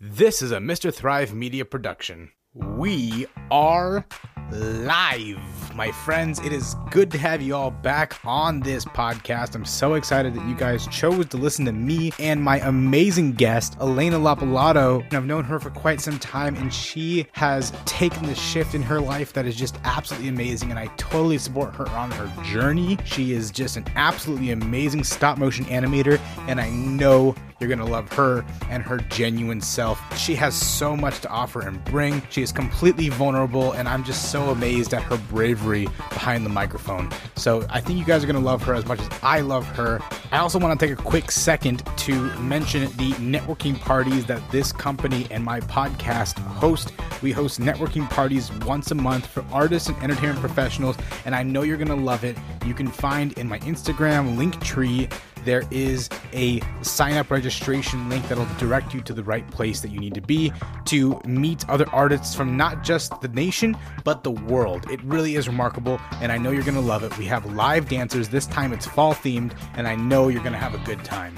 This is a Mr. Thrive Media production. We are live, my friends. It is good to have you all back on this podcast. I'm so excited that you guys chose to listen to me and my amazing guest, Alaina Lopilato. I've known her for quite some time, and she has taken the shift in her life that is just absolutely amazing. And I totally support her on her journey. She is just an absolutely amazing stop motion animator, and I know you're going to love her and her genuine self. She has so much to offer and bring. She is completely vulnerable, and I'm just so amazed at her bravery behind the microphone. So I think you guys are going to love her as much as I love her. I also want to take a quick second to mention the networking parties that this company and my podcast host. We host networking parties once a month for artists and entertainment professionals, and I know you're going to love it. You can find in my Instagram link tree there is a sign up registration link that'll direct you to the right place that you need to be to meet other artists from not just the nation, but the world. It really is remarkable, and I know you're going to love it. We have live dancers. This time it's fall themed, and I know you're going to have a good time.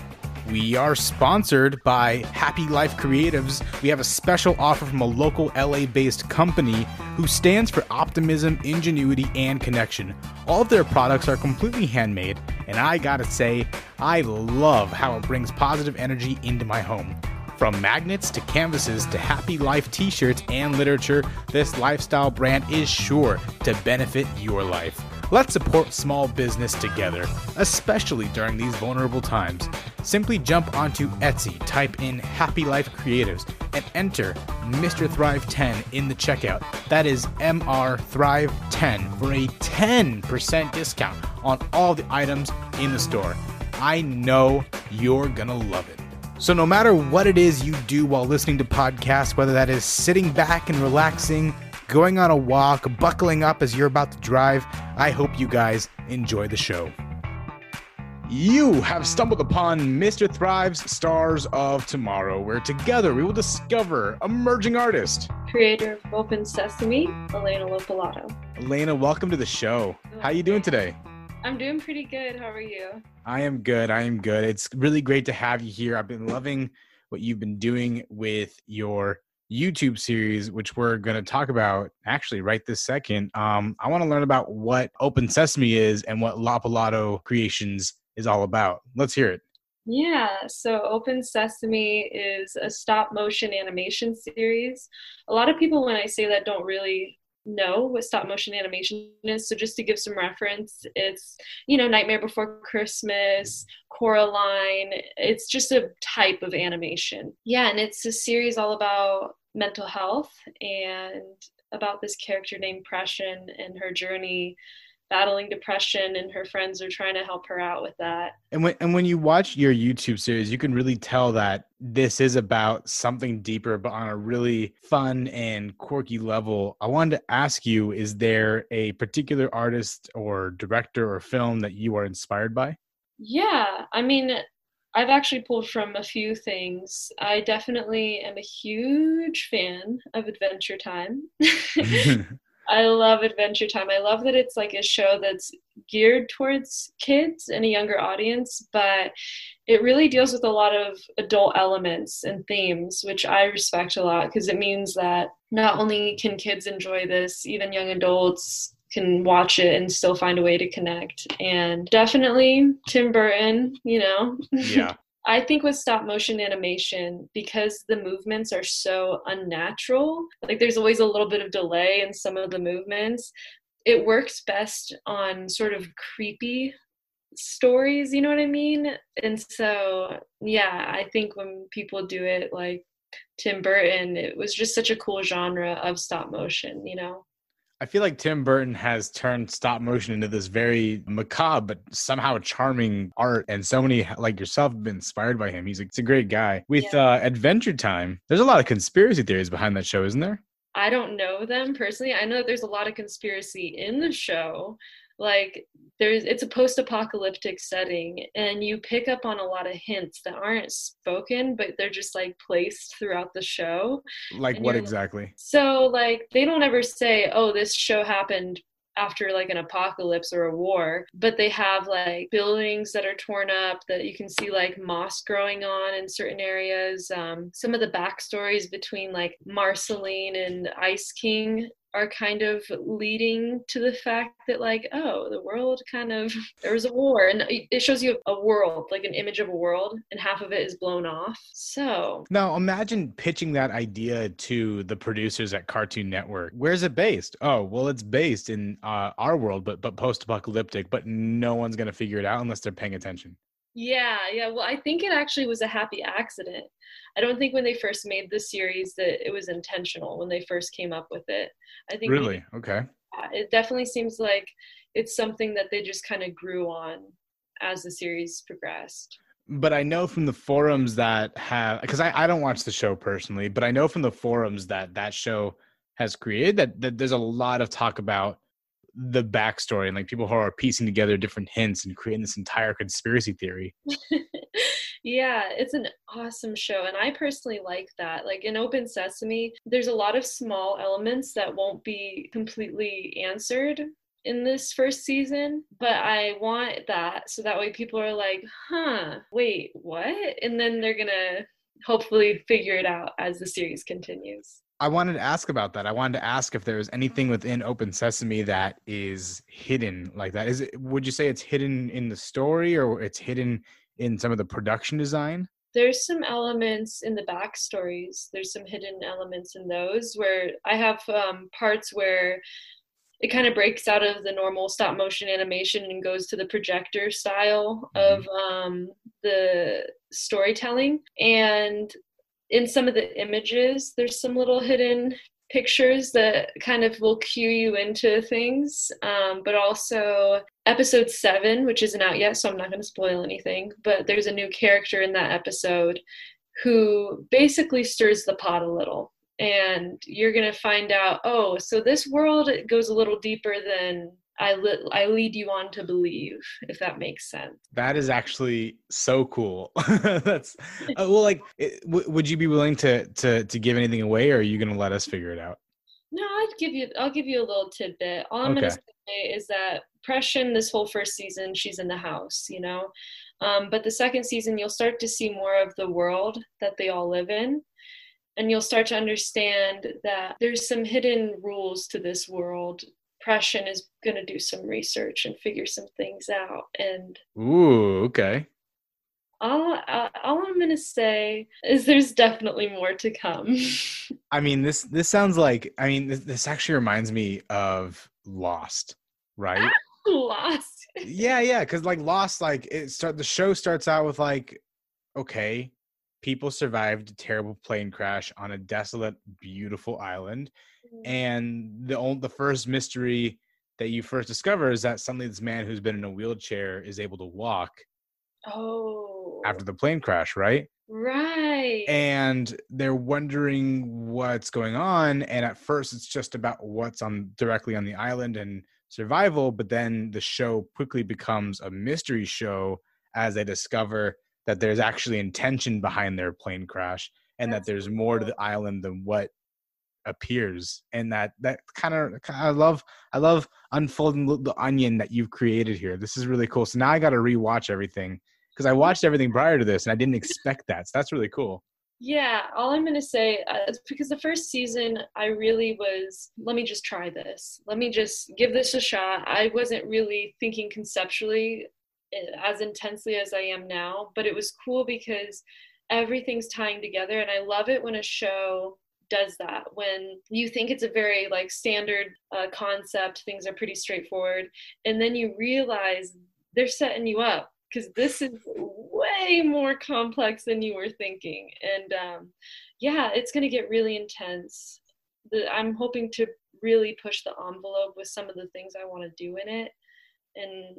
We are sponsored by Happy Life Creatives. We have a special offer from a local LA based company who stands for optimism, ingenuity, and connection. All of their products are completely handmade, and I gotta say, I love how it brings positive energy into my home. From magnets to canvases to happy life t shirts and literature, this lifestyle brand is sure to benefit your life. Let's support small business together, especially during these vulnerable times. Simply jump onto Etsy, type in Happy Life Creatives, and enter Mr. Thrive 10 in the checkout. That is MR Thrive 10 for a 10% discount on all the items in the store. I know you're gonna love it. So, no matter what it is you do while listening to podcasts, whether that is sitting back and relaxing, going on a walk, buckling up as you're about to drive, I hope you guys enjoy the show. You have stumbled upon Mr. Thrive's Stars of Tomorrow, where together we will discover emerging artist. Creator of Open Sesame, Alaina Lopilato. Alaina, welcome to the show. How are you doing today? I'm doing pretty good. How are you? I am good. I am good. It's really great to have you here. I've been loving what you've been doing with your YouTube series, which we're going to talk about actually right this second. Um, I want to learn about what Open Sesame is and what Lopilato Creations is all about. Let's hear it. Yeah, so Open Sesame is a stop motion animation series. A lot of people, when I say that, don't really know what stop motion animation is. So just to give some reference, it's you know Nightmare Before Christmas, Coraline. It's just a type of animation. Yeah, and it's a series all about mental health and about this character named Pression and her journey battling depression and her friends are trying to help her out with that. And when and when you watch your YouTube series, you can really tell that this is about something deeper but on a really fun and quirky level. I wanted to ask you is there a particular artist or director or film that you are inspired by? Yeah, I mean I've actually pulled from a few things. I definitely am a huge fan of Adventure Time. I love Adventure Time. I love that it's like a show that's geared towards kids and a younger audience, but it really deals with a lot of adult elements and themes, which I respect a lot because it means that not only can kids enjoy this, even young adults can watch it and still find a way to connect. And definitely Tim Burton, you know. Yeah. I think with stop motion animation, because the movements are so unnatural, like there's always a little bit of delay in some of the movements, it works best on sort of creepy stories, you know what I mean? And so, yeah, I think when people do it like Tim Burton, it was just such a cool genre of stop motion, you know? I feel like Tim Burton has turned stop motion into this very macabre but somehow charming art, and so many like yourself have been inspired by him. He's a, a great guy. With yeah. uh, Adventure Time, there's a lot of conspiracy theories behind that show, isn't there? I don't know them personally. I know that there's a lot of conspiracy in the show, like there's it's a post-apocalyptic setting and you pick up on a lot of hints that aren't spoken but they're just like placed throughout the show. Like what exactly? So like they don't ever say oh this show happened after like an apocalypse or a war but they have like buildings that are torn up that you can see like moss growing on in certain areas. Um, some of the backstories between like marceline and ice king are kind of leading to the fact that like oh the world kind of there was a war and it shows you a world like an image of a world and half of it is blown off. So now imagine pitching that idea to the producers at cartoon network. Where's it based? Oh well it's based in uh, our world but but post-apocalyptic but no one's gonna figure it out unless they're paying attention yeah, yeah. Well, I think it actually was a happy accident. I don't think when they first made the series that it was intentional when they first came up with it. I think Really? okay. It definitely seems like it's something that they just kind of grew on as the series progressed. But I know from the forums that have because I, I don't watch the show personally, but I know from the forums that that show has created that, that there's a lot of talk about the backstory and like people who are piecing together different hints and creating this entire conspiracy theory. yeah, it's an awesome show. And I personally like that. Like in Open Sesame, there's a lot of small elements that won't be completely answered in this first season, but I want that so that way people are like, huh, wait, what? And then they're gonna hopefully figure it out as the series continues. I wanted to ask about that. I wanted to ask if there's anything within Open Sesame that is hidden like that. Is it? Would you say it's hidden in the story, or it's hidden in some of the production design? There's some elements in the backstories. There's some hidden elements in those where I have um, parts where it kind of breaks out of the normal stop motion animation and goes to the projector style mm-hmm. of um, the storytelling. And in some of the images, there's some little hidden pictures that kind of will cue you into things. Um, but also, episode seven, which isn't out yet, so I'm not going to spoil anything, but there's a new character in that episode who basically stirs the pot a little. And you're going to find out, oh, so this world goes a little deeper than I, li- I lead you on to believe, if that makes sense. That is actually so cool. That's uh, well, like, it, w- would you be willing to to to give anything away, or are you going to let us figure it out? No, I'd give you. I'll give you a little tidbit. All I'm okay. going to say is that Pression, this whole first season, she's in the house, you know. Um, but the second season, you'll start to see more of the world that they all live in and you'll start to understand that there's some hidden rules to this world Pression is going to do some research and figure some things out. And ooh, okay. All, uh, all I'm going to say is there's definitely more to come. I mean, this this sounds like I mean this, this actually reminds me of Lost, right? Lost. yeah, yeah, because like Lost, like it start the show starts out with like, okay, people survived a terrible plane crash on a desolate, beautiful island. Mm-hmm. and the the first mystery that you first discover is that suddenly this man who's been in a wheelchair is able to walk oh. after the plane crash right? Right. And they're wondering what's going on and at first it's just about what's on directly on the island and survival but then the show quickly becomes a mystery show as they discover that there's actually intention behind their plane crash and That's that there's more to the island than what appears and that that kind of i love i love unfolding the onion that you've created here. This is really cool. So now i got to rewatch everything because i watched everything prior to this and i didn't expect that. So that's really cool. Yeah all i'm going to say uh, is because the first season i really was let me just try this. Let me just give this a shot. I wasn't really thinking conceptually eh, as intensely as i am now but it was cool because everything's tying together and i love it when a show does that. When you think it's a very like standard uh, concept things are pretty straightforward and then you realize they're setting you up because this is way more complex than you were thinking. And um, yeah it's going to get really intense. The, i'm hoping to really push the envelope with some of the things i want to do in it. And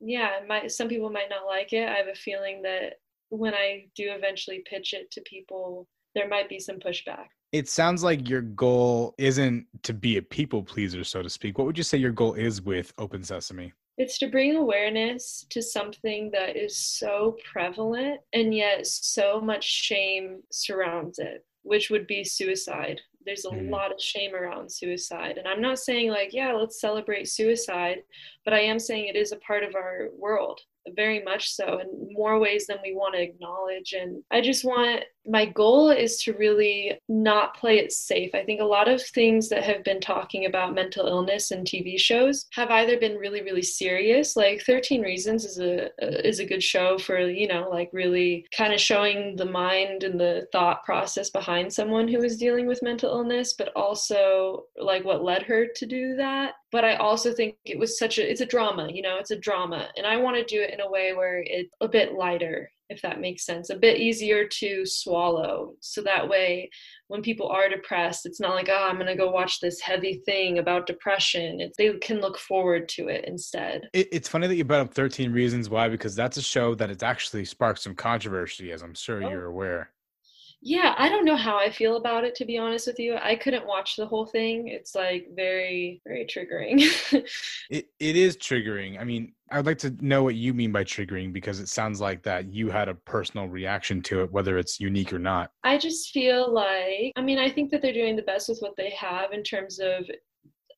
yeah might, some people might not like it. I have a feeling that when i do eventually pitch it to people there might be some pushback. It sounds like your goal isn't to be a people pleaser, so to speak. What would you say your goal is with Open Sesame? It's to bring awareness to something that is so prevalent and yet so much shame surrounds it. which would be suicide. There's a mm. lot of shame around suicide. And I'm not saying, like, yeah, let's celebrate suicide, but I am saying it is a part of our world very much so in more ways than we want to acknowledge and i just want my goal is to really not play it safe. I think a lot of things that have been talking about mental illness in tv shows have either been really really serious like 13 reasons is a is a good show for you know like really kind of showing the mind and the thought process behind someone who is dealing with mental illness but also like what led her to do that. But i also think it was such a it's a drama you know it's a drama and i want to do it in a way where it's a bit lighter if that makes sense a bit easier to swallow. So that way when people are depressed it's not like oh i'm going to go watch this heavy thing about depression. It, they can look forward to it instead. It, it's funny that you brought up 13 reasons why because that's a show that it's actually sparked some controversy as i'm sure oh. you're aware yeah, I don't know how I feel about it to be honest with you. I couldn't watch the whole thing. It's like very very triggering. it it is triggering. I mean, I would like to know what you mean by triggering because it sounds like that you had a personal reaction to it whether it's unique or not. I just feel like I mean, I think that they're doing the best with what they have in terms of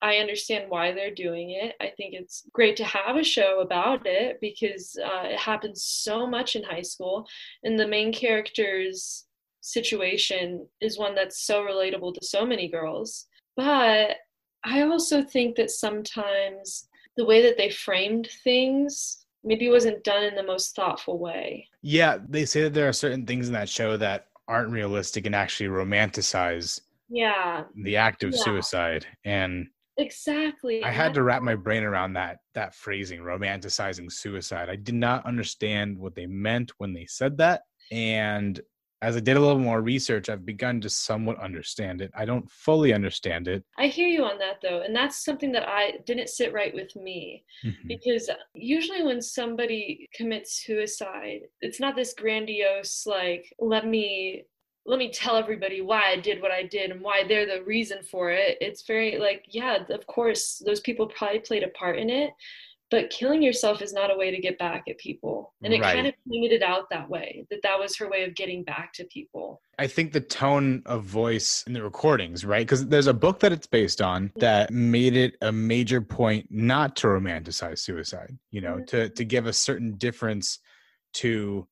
I understand why they're doing it. I think it's great to have a show about it because uh, it happens so much in high school, and the main characters situation is one that's so relatable to so many girls. But I also think that sometimes the way that they framed things maybe wasn't done in the most thoughtful way. Yeah, they say that there are certain things in that show that aren't realistic and actually romanticize yeah the act of yeah. suicide and exactly i had to wrap my brain around that that phrasing romanticizing suicide i did not understand what they meant when they said that and as I did a little more research, I've begun to somewhat understand it. I don't fully understand it. I hear you on that though. And that's something that I didn't sit right with me mm-hmm. because usually when somebody commits suicide, it's not this grandiose, like, let me let me tell everybody why I did what I did and why they're the reason for it. It's very like, yeah, of course, those people probably played a part in it but killing yourself is not a way to get back at people. And it right. kind of painted it out that way that that was her way of getting back to people. I think the tone of voice in the recordings right? Because there's a book that it's based on that made it a major point not to romanticize suicide you know mm-hmm. to to give a certain difference to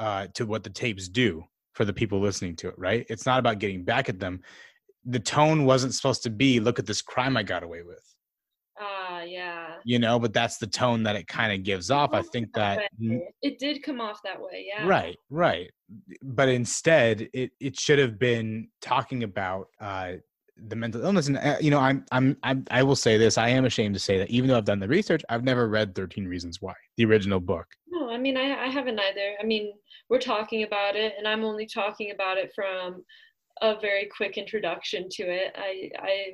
uh to what the tapes do for the people listening to it right? It's not about getting back at them. The tone wasn't supposed to be look at this crime i got away with yeah. You know, but that's the tone that it kind of gives off. I think that it did come off that way, yeah. Right, right. But instead, it it should have been talking about uh the mental illness and uh, you know I'm, I'm i'm i will say this i am ashamed to say that even though i've done the research i've never read 13 reasons why the original book no i mean i, I haven't either i mean we're talking about it and i'm only talking about it from a very quick introduction to it i i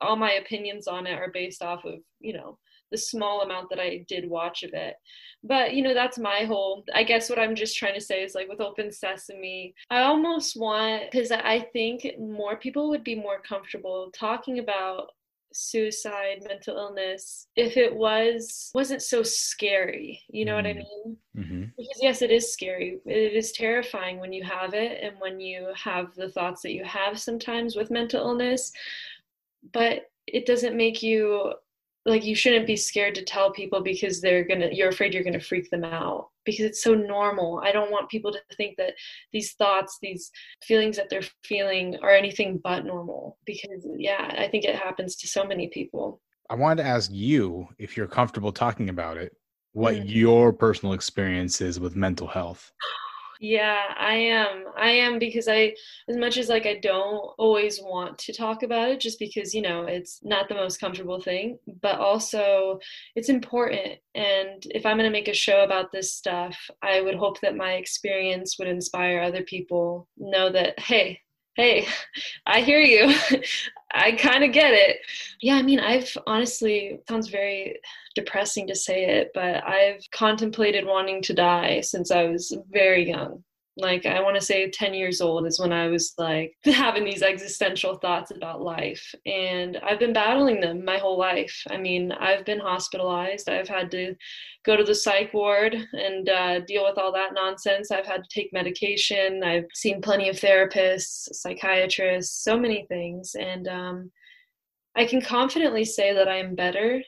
all my opinions on it are based off of you know the small amount that I did watch of it. But you know, that's my whole I guess what I'm just trying to say is like with Open Sesame, I almost want because I think more people would be more comfortable talking about suicide mental illness if it was wasn't so scary you know mm-hmm. what i mm-hmm. mean mm-hmm. because yes it is scary it is terrifying when you have it and when you have the thoughts that you have sometimes with mental illness but it doesn't make you like you shouldn't be scared to tell people because they're gonna you're afraid you're gonna freak them out because it's so normal. I don't want people to think that these thoughts these feelings that they're feeling are anything but normal because yeah i think it happens to so many people. I wanted to ask you if you're comfortable talking about it what mm-hmm. your personal experience is with mental health Yeah, I am. I am because I, as much as like I don't always want to talk about it just because, you know, it's not the most comfortable thing, but also it's important. And if I'm going to make a show about this stuff, I would hope that my experience would inspire other people know that, hey, hey, I hear you. I kind of get it. Yeah, I mean, I've honestly, sounds very depressing to say it, but I've contemplated wanting to die since I was very young. Like i want to say 10 years old is when i was like having these existential thoughts about life and i've been battling them my whole life. I mean i've been hospitalized i've had to go to the psych ward and uh, deal with all that nonsense. I've had to take medication i've seen plenty of therapists psychiatrists so many things and um, i can confidently say that i am better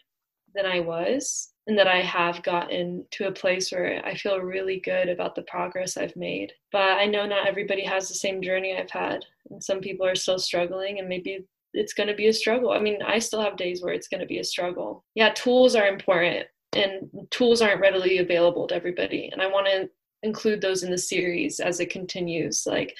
than i was and that I have gotten to a place where I feel really good about the progress I've made. But I know not everybody has the same journey I've had, and some people are still struggling, and maybe it's going to be a struggle. I mean, I still have days where it's going to be a struggle. Yeah, tools are important, and tools aren't readily available to everybody, and I want to include those in the series as it continues. Like,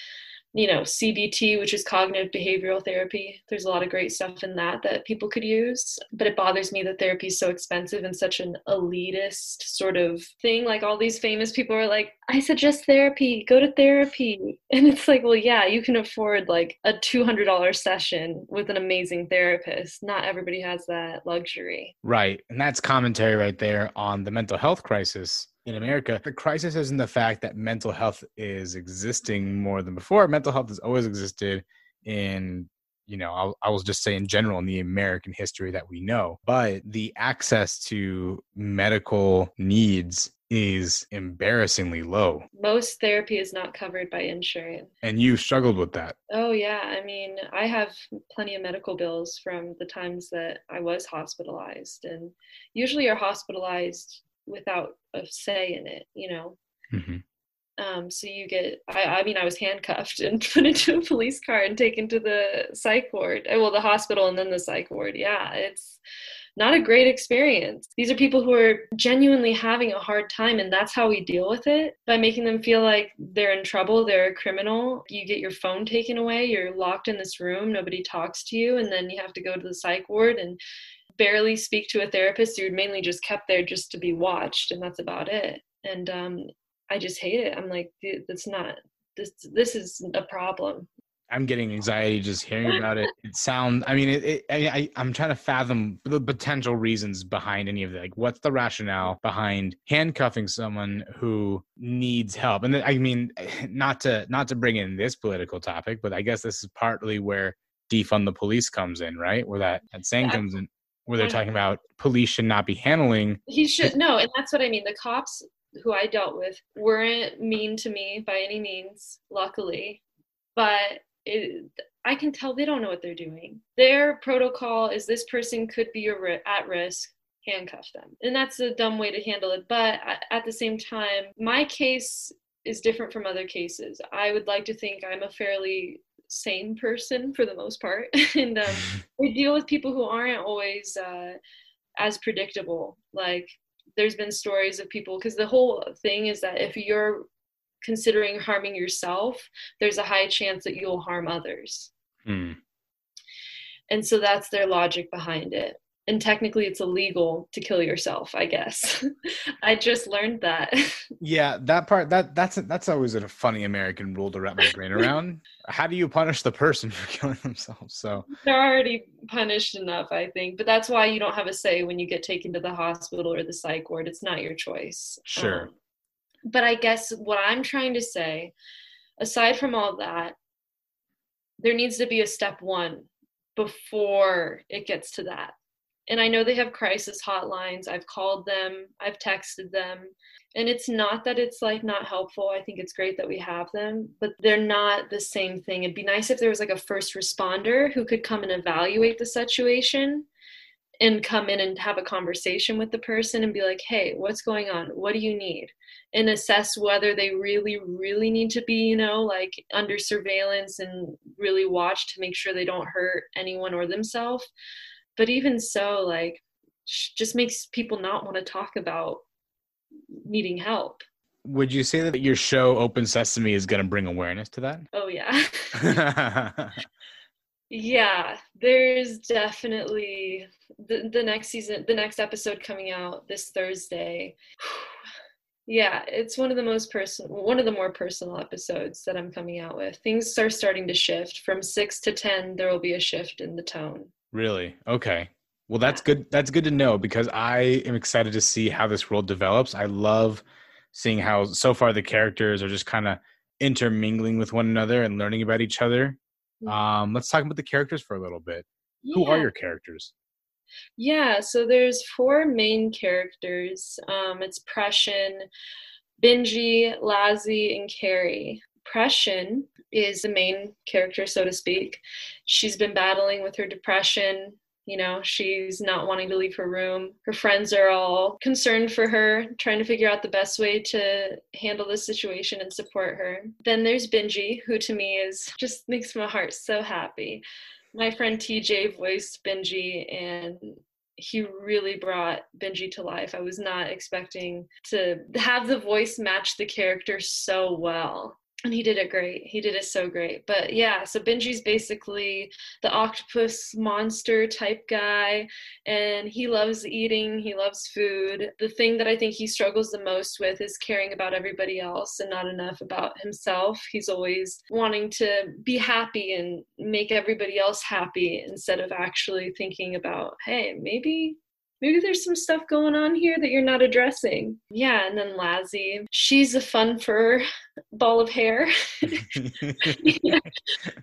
you know cbt which is cognitive behavioral therapy. There's a lot of great stuff in that that people could use but it bothers me that therapy is so expensive and such an elitist sort of thing. Like all these famous people are like i suggest therapy. Go to therapy. And it's like well yeah you can afford like a $200 session with an amazing therapist. Not everybody has that luxury. Right. And that's commentary right there on the mental health crisis in America, the crisis isn't the fact that mental health is existing more than before. Mental health has always existed in, you know, I'll, I will just say in general in the American history that we know, but the access to medical needs is embarrassingly low. Most therapy is not covered by insurance. And you struggled with that. Oh, yeah. I mean, I have plenty of medical bills from the times that I was hospitalized. And usually you're hospitalized without a say in it, you know. Mm-hmm. Um, so you get, I, I mean, I was handcuffed and put into a police car and taken to the psych ward, uh, well, the hospital and then the psych ward. Yeah, it's not a great experience. These are people who are genuinely having a hard time, and that's how we deal with it by making them feel like they're in trouble, they're a criminal. You get your phone taken away, you're locked in this room, nobody talks to you, and then you have to go to the psych ward and barely speak to a therapist. You're mainly just kept there just to be watched, and that's about it. And um, I just hate it. I'm like, that's not this. This is a problem. I'm getting anxiety just hearing about it. It sounds. I mean, it. it I, I. am trying to fathom the potential reasons behind any of it. Like, what's the rationale behind handcuffing someone who needs help? And I mean, not to not to bring in this political topic, but I guess this is partly where defund the police comes in, right? Where that that saying yeah. comes in where they're uh-huh. talking about police should not be handling. He should no, and that's what I mean. The cops who I dealt with weren't mean to me by any means, luckily, but it, I can tell they don't know what they're doing. Their protocol is this person could be at risk, handcuff them, and that's a dumb way to handle it. But at the same time, my case is different from other cases. I would like to think I'm a fairly sane person for the most part. And um, we deal with people who aren't always uh, as predictable. Like there's been stories of people because the whole thing is that if you're considering harming yourself there's a high chance that you'll harm others. Mm. and so that's their logic behind it and technically it's illegal to kill yourself i guess. I just learned that. Yeah that part that that's that's always a funny american rule to wrap my brain around. How do you punish the person for killing themselves? So they're already punished enough i think but that's why you don't have a say when you get taken to the hospital or the psych ward. It's not your choice. Sure. Um, but i guess what i'm trying to say aside from all that there needs to be a step one before it gets to that and I know they have crisis hotlines. I've called them, I've texted them. And it's not that it's like not helpful. I think it's great that we have them, but they're not the same thing. It'd be nice if there was like a first responder who could come and evaluate the situation and come in and have a conversation with the person and be like, hey, what's going on? What do you need? And assess whether they really, really need to be, you know, like under surveillance and really watch to make sure they don't hurt anyone or themselves but even so like just makes people not want to talk about needing help. Would you say that your show open sesame is going to bring awareness to that? Oh yeah. Yeah there's definitely the, the next season the next episode coming out this thursday. Yeah it's one of the most personal one of the more personal episodes that i'm coming out with. Things are starting to shift. From six to ten there will be a shift in the tone Really? Okay. Well, that's good. That's good to know because I am excited to see how this world develops. I love seeing how so far the characters are just kind of intermingling with one another and learning about each other. Mhm. Um, let's talk about the characters for a little bit. Who are your characters? Yeah, so there's four main characters. Um, it's Pression, Benji, Lazzy, and Carrie. Pression is the main character, so to speak. She's been battling with her depression. You know, she's not wanting to leave her room. Her friends are all concerned for her, trying to figure out the best way to handle this situation and support her. Then there's Benji, who to me is just makes my heart so happy my friend TJ voiced Benji and he really brought Benji to life. I was not expecting to have the voice match the character so well. And he did it great. He did it so great. But yeah, so Benji's basically the octopus monster type guy, and he loves eating, he loves food. The thing that I think he struggles the most with is caring about everybody else and not enough about himself. He's always wanting to be happy and make everybody else happy instead of actually thinking about, hey, maybe maybe there's some stuff going on here that you're not addressing. Yeah, and then Lazzy, she's a fun fur ball of hair.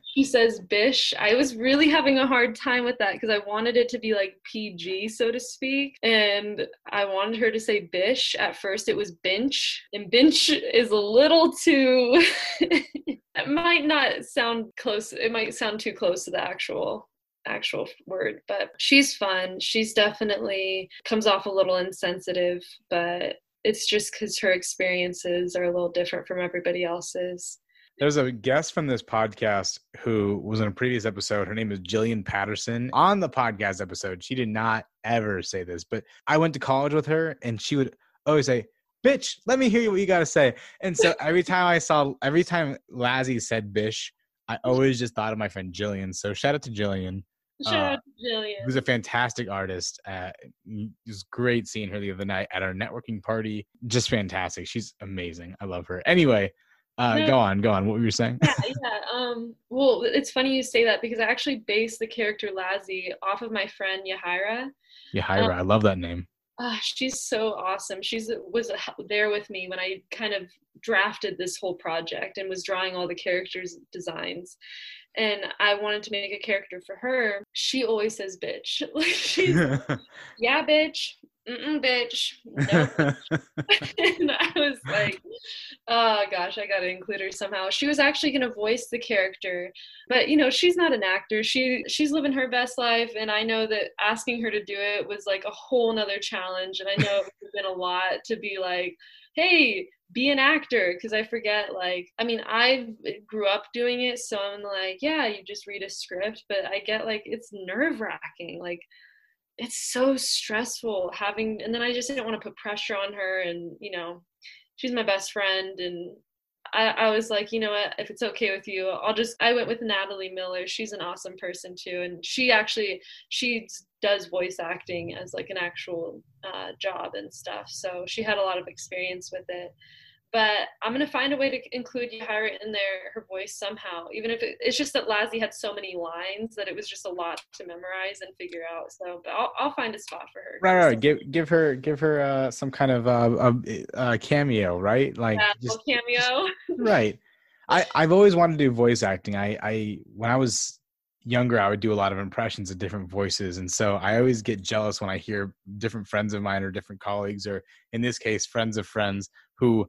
she says bish. I was really having a hard time with that because I wanted it to be like PG, so to speak. And I wanted her to say bish. At first, it was bench, and bench is a little too. it might not sound close. It might sound too close to the actual actual word but she's fun she's definitely comes off a little insensitive but it's just because her experiences are a little different from everybody else's There's a guest from this podcast who was in a previous episode. Her name is Jillian Patterson. On the podcast episode, she did not ever say this, but I went to college with her and she would always say, Bitch, let me hear what you got to say. And so every time I saw, every time Lazzy said Bish, I always just thought of my friend Jillian. So shout out to Jillian, shout Uh, out to jillian who's a fantastic artist. Uh, it was great seeing her the other night at our networking party. Just fantastic. She's amazing. I love her. Anyway, uh, Yeah. go on, go on. What were you saying? yeah, yeah. Um, well, it's funny you say that because I actually based the character Lazzy off of my friend Yahira. Yahira, I love that name. Ah, she's so awesome. She's was there with me when I kind of drafted this whole project and was drawing all the characters' designs. And I wanted to make a character for her. She always says "bitch." Like she's yeah, bitch. Mm-mm, bitch. No. and I was like, oh gosh, I gotta include her somehow. She was actually gonna voice the character, but you know, she's not an actor. She she's living her best life, and I know that asking her to do it was like a whole nother challenge. And I know it would have been a lot to be like, hey, be an actor, because I forget. Like, I mean, I grew up doing it, so I'm like, yeah, you just read a script, but I get like it's nerve wracking, like it's so stressful having and then i just didn't want to put pressure on her and you know she's my best friend and I, I was like you know what if it's okay with you i'll just i went with natalie miller she's an awesome person too and she actually she does voice acting as like an actual uh, job and stuff so she had a lot of experience with it but I'm gonna find a way to include Yahira in there, her voice somehow. Even if it, it's just that Lazzy had so many lines that it was just a lot to memorize and figure out. So, but I'll, I'll find a spot for her. Right, right. Give give her give her uh, some kind of uh, a, a cameo, right? Like Yeah, just cameo. right. I I've always wanted to do voice acting. I I when I was younger, I would do a lot of impressions of different voices, and so I always get jealous when I hear different friends of mine or different colleagues, or in this case, friends of friends who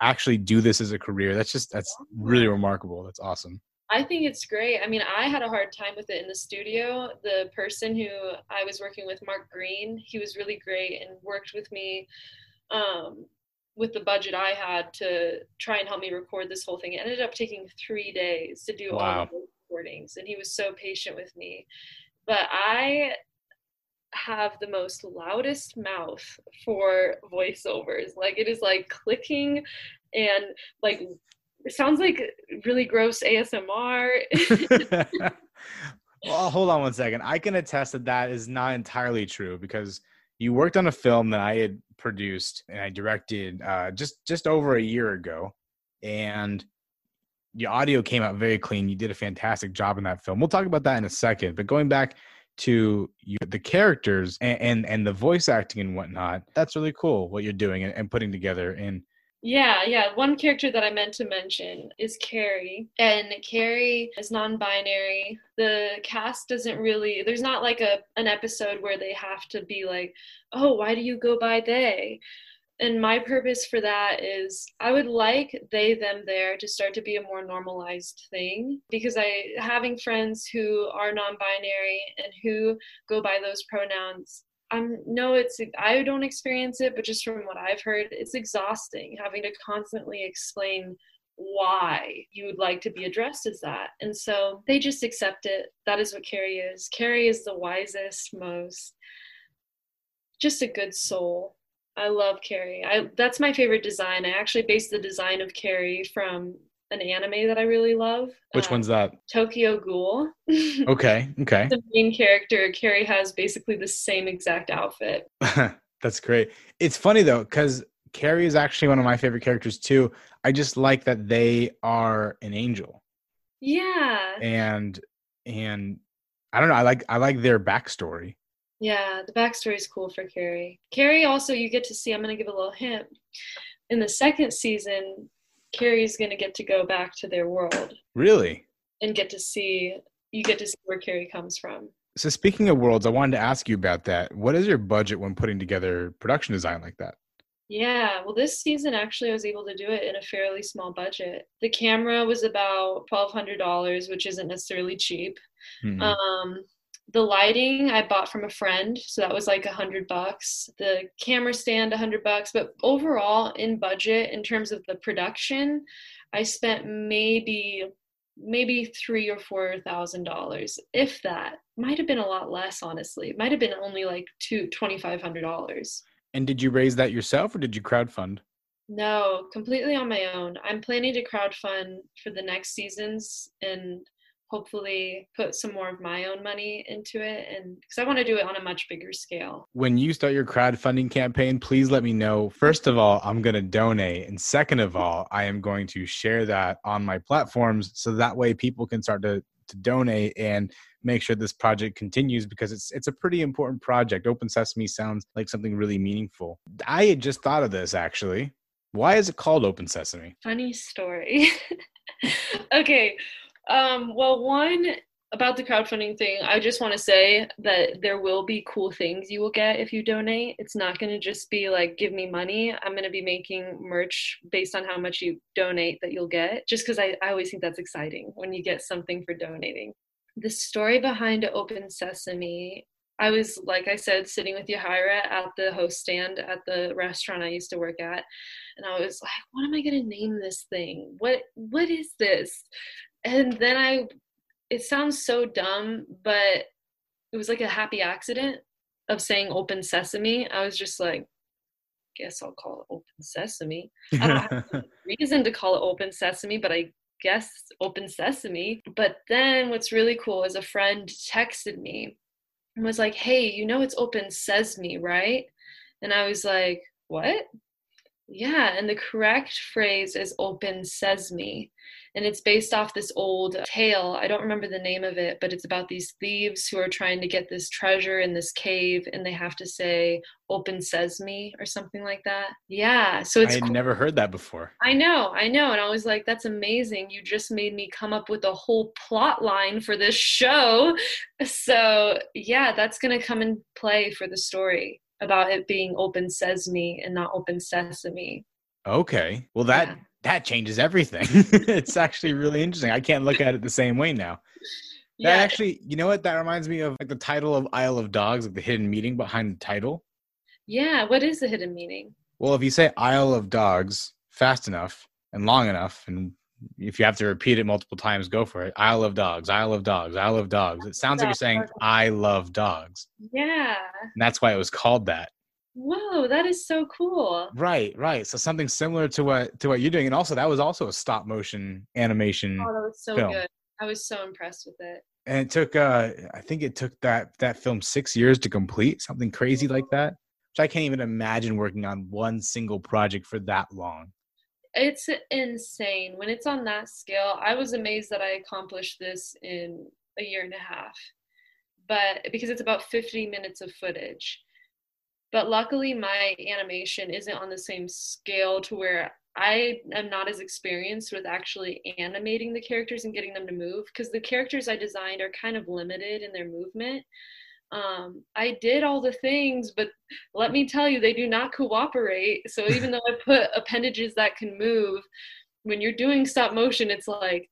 actually do this as a career. That's just that's really remarkable. That's awesome. I think it's great. I mean, I had a hard time with it in the studio. The person who I was working with, Mark Green, he was really great and worked with me um, with the budget I had to try and help me record this whole thing. It ended up taking three days to do Wow. all recordings, and he was so patient with me. But I have the most loudest mouth for voiceovers. Like it is like clicking and like it sounds like really gross ASMR. well, hold on one second. I can attest that that is not entirely true because you worked on a film that I had produced and I directed uh, just just over a year ago, and your audio came out very clean. You did a fantastic job in that film. We'll talk about that in a second. But going back to the characters and, and and the voice acting and whatnot, that's really cool what you're doing and, and putting together. And Yeah, yeah. One character that I meant to mention is Carrie, and Carrie is non-binary. The cast doesn't really. There's not like a an episode where they have to be like, "Oh, why do you go by they?" And my purpose for that is I would like they them there to start to be a more normalized thing because I having friends who are non-binary and who go by those pronouns I'm no, it's I don't experience it, but just from what I've heard, it's exhausting having to constantly explain why you would like to be addressed as that. And so they just accept it. That is what Carrie is. Carrie is the wisest, most just a good soul. I love Carrie. I that's my favorite design. I actually based the design of Carrie from an anime that I really love. Which um, one's that? Tokyo Ghoul. okay, okay. The main character, Carrie, has basically the same exact outfit. That's great. It's funny though, because Carrie is actually one of my favorite characters too. I just like that they are an angel. Yeah. And and I don't know. I like I like their backstory. Yeah, the backstory is cool for Carrie. Carrie also you get to see. I'm gonna give a little hint. In the second season, Carrie's going to get to go back to their world. Really? And get to see, you get to see where Carrie comes from. So, speaking of worlds, I wanted to ask you about that. What is your budget when putting together production design like that? Yeah, well, this season actually I was able to do it in a fairly small budget. The camera was about $1,200, which isn't necessarily cheap. Mm-hmm. Um, the lighting I bought from a friend, so that was like a hundred bucks. The camera stand, a hundred bucks. But overall, in budget, in terms of the production, I spent maybe maybe three or four thousand dollars, if that. Might have been a lot less, honestly. It might have been only like two twenty five hundred dollars. And did you raise that yourself, or did you crowdfund? No, completely on my own. I'm planning to crowdfund for the next seasons and hopefully put some more of my own money into it and because i want to do it on a much bigger scale. When you start your crowdfunding campaign please let me know first of all i'm going to donate and second of all i am going to share that on my platforms so that way people can start to, to donate and make sure this project continues because it's it's a pretty important project. Open sesame sounds like something really meaningful. I had just thought of this actually. Why is it called open sesame? Funny story. Okay um, well, one about the crowdfunding thing, I just want to say that there will be cool things you will get if you donate. It's not going to just be like, give me money. I'm going to be making merch based on how much you donate that you'll get, just because I, I always think that's exciting when you get something for donating. The story behind Open Sesame I was, like I said, sitting with Yahira at the host stand at the restaurant I used to work at, and I was like, "What am I going to name this thing? What What is this?" And then I, it sounds so dumb, but it was like a happy accident of saying open sesame. I was just like, guess I'll call it open sesame. I don't have a reason to call it open sesame, but I guess open sesame. But then what's really cool is a friend texted me and was like, hey, you know it's open sesame, right? And I was like, what? Yeah, and the correct phrase is open sesame and it's based off this old tale. I don't remember the name of it, but it's about these thieves who are trying to get this treasure in this cave and they have to say open sesame or something like that. Yeah, so it's I had cool. never heard that before. I know, I know, and I was like that's amazing. You just made me come up with a whole plot line for this show. So, yeah, that's going to come in play for the story about it being open sesame and not open sesame. Okay. Well, that yeah that changes everything. it's actually really interesting. I can't look at it the same way now. Yeah. Actually, you know what? That reminds me of like the title of Isle of Dogs, like the hidden meaning behind the title. Yeah, what is the hidden meaning? Well, if you say Isle of Dogs fast enough and long enough, and if you have to repeat it multiple times, go for it. I love Dogs, I love Dogs, I love Dogs. It sounds like you're saying I love dogs. Yeah. And that's why it was called that. Whoa, that is so cool. Right, right. So something similar to what to what you're doing, and also that was also a stop motion animation. Oh, that was so film. good. I was so impressed with it. And it took, uh, I think it took that that film six years to complete, something crazy like that. Which I can't even imagine working on one single project for that long. It's insane when it's on that scale. I was amazed that I accomplished this in a year and a half, but because it's about 50 minutes of footage but luckily my animation isn't on the same scale to where I am not as experienced with actually animating the characters and getting them to move because the characters I designed are kind of limited in their movement. Um, I did all the things, but let me tell you, they do not cooperate. So even though I put appendages that can move, when you're doing stop motion, it's like,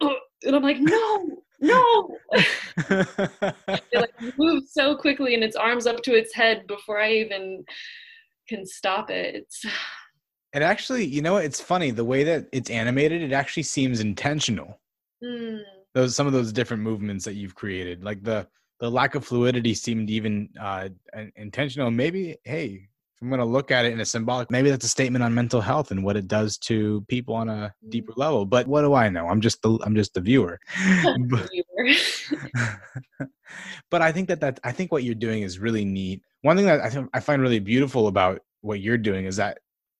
oh, and I'm like, no, no. it like moves so quickly and its arms up to its head before I even can stop it. It's it actually, you know, what it's funny the way that it's animated. It actually seems intentional. Mm. Those some of those different movements that you've created, like the the lack of fluidity, seemed even uh, intentional. Maybe, hey, I'm going to look at it in a symbolic, maybe that's a statement on mental health and what it does to people on a deeper level. But what do I know? I'm just the I'm just the viewer. but, but I think that that I think what you're doing is really neat. One thing that I think I find really beautiful about what you're doing is that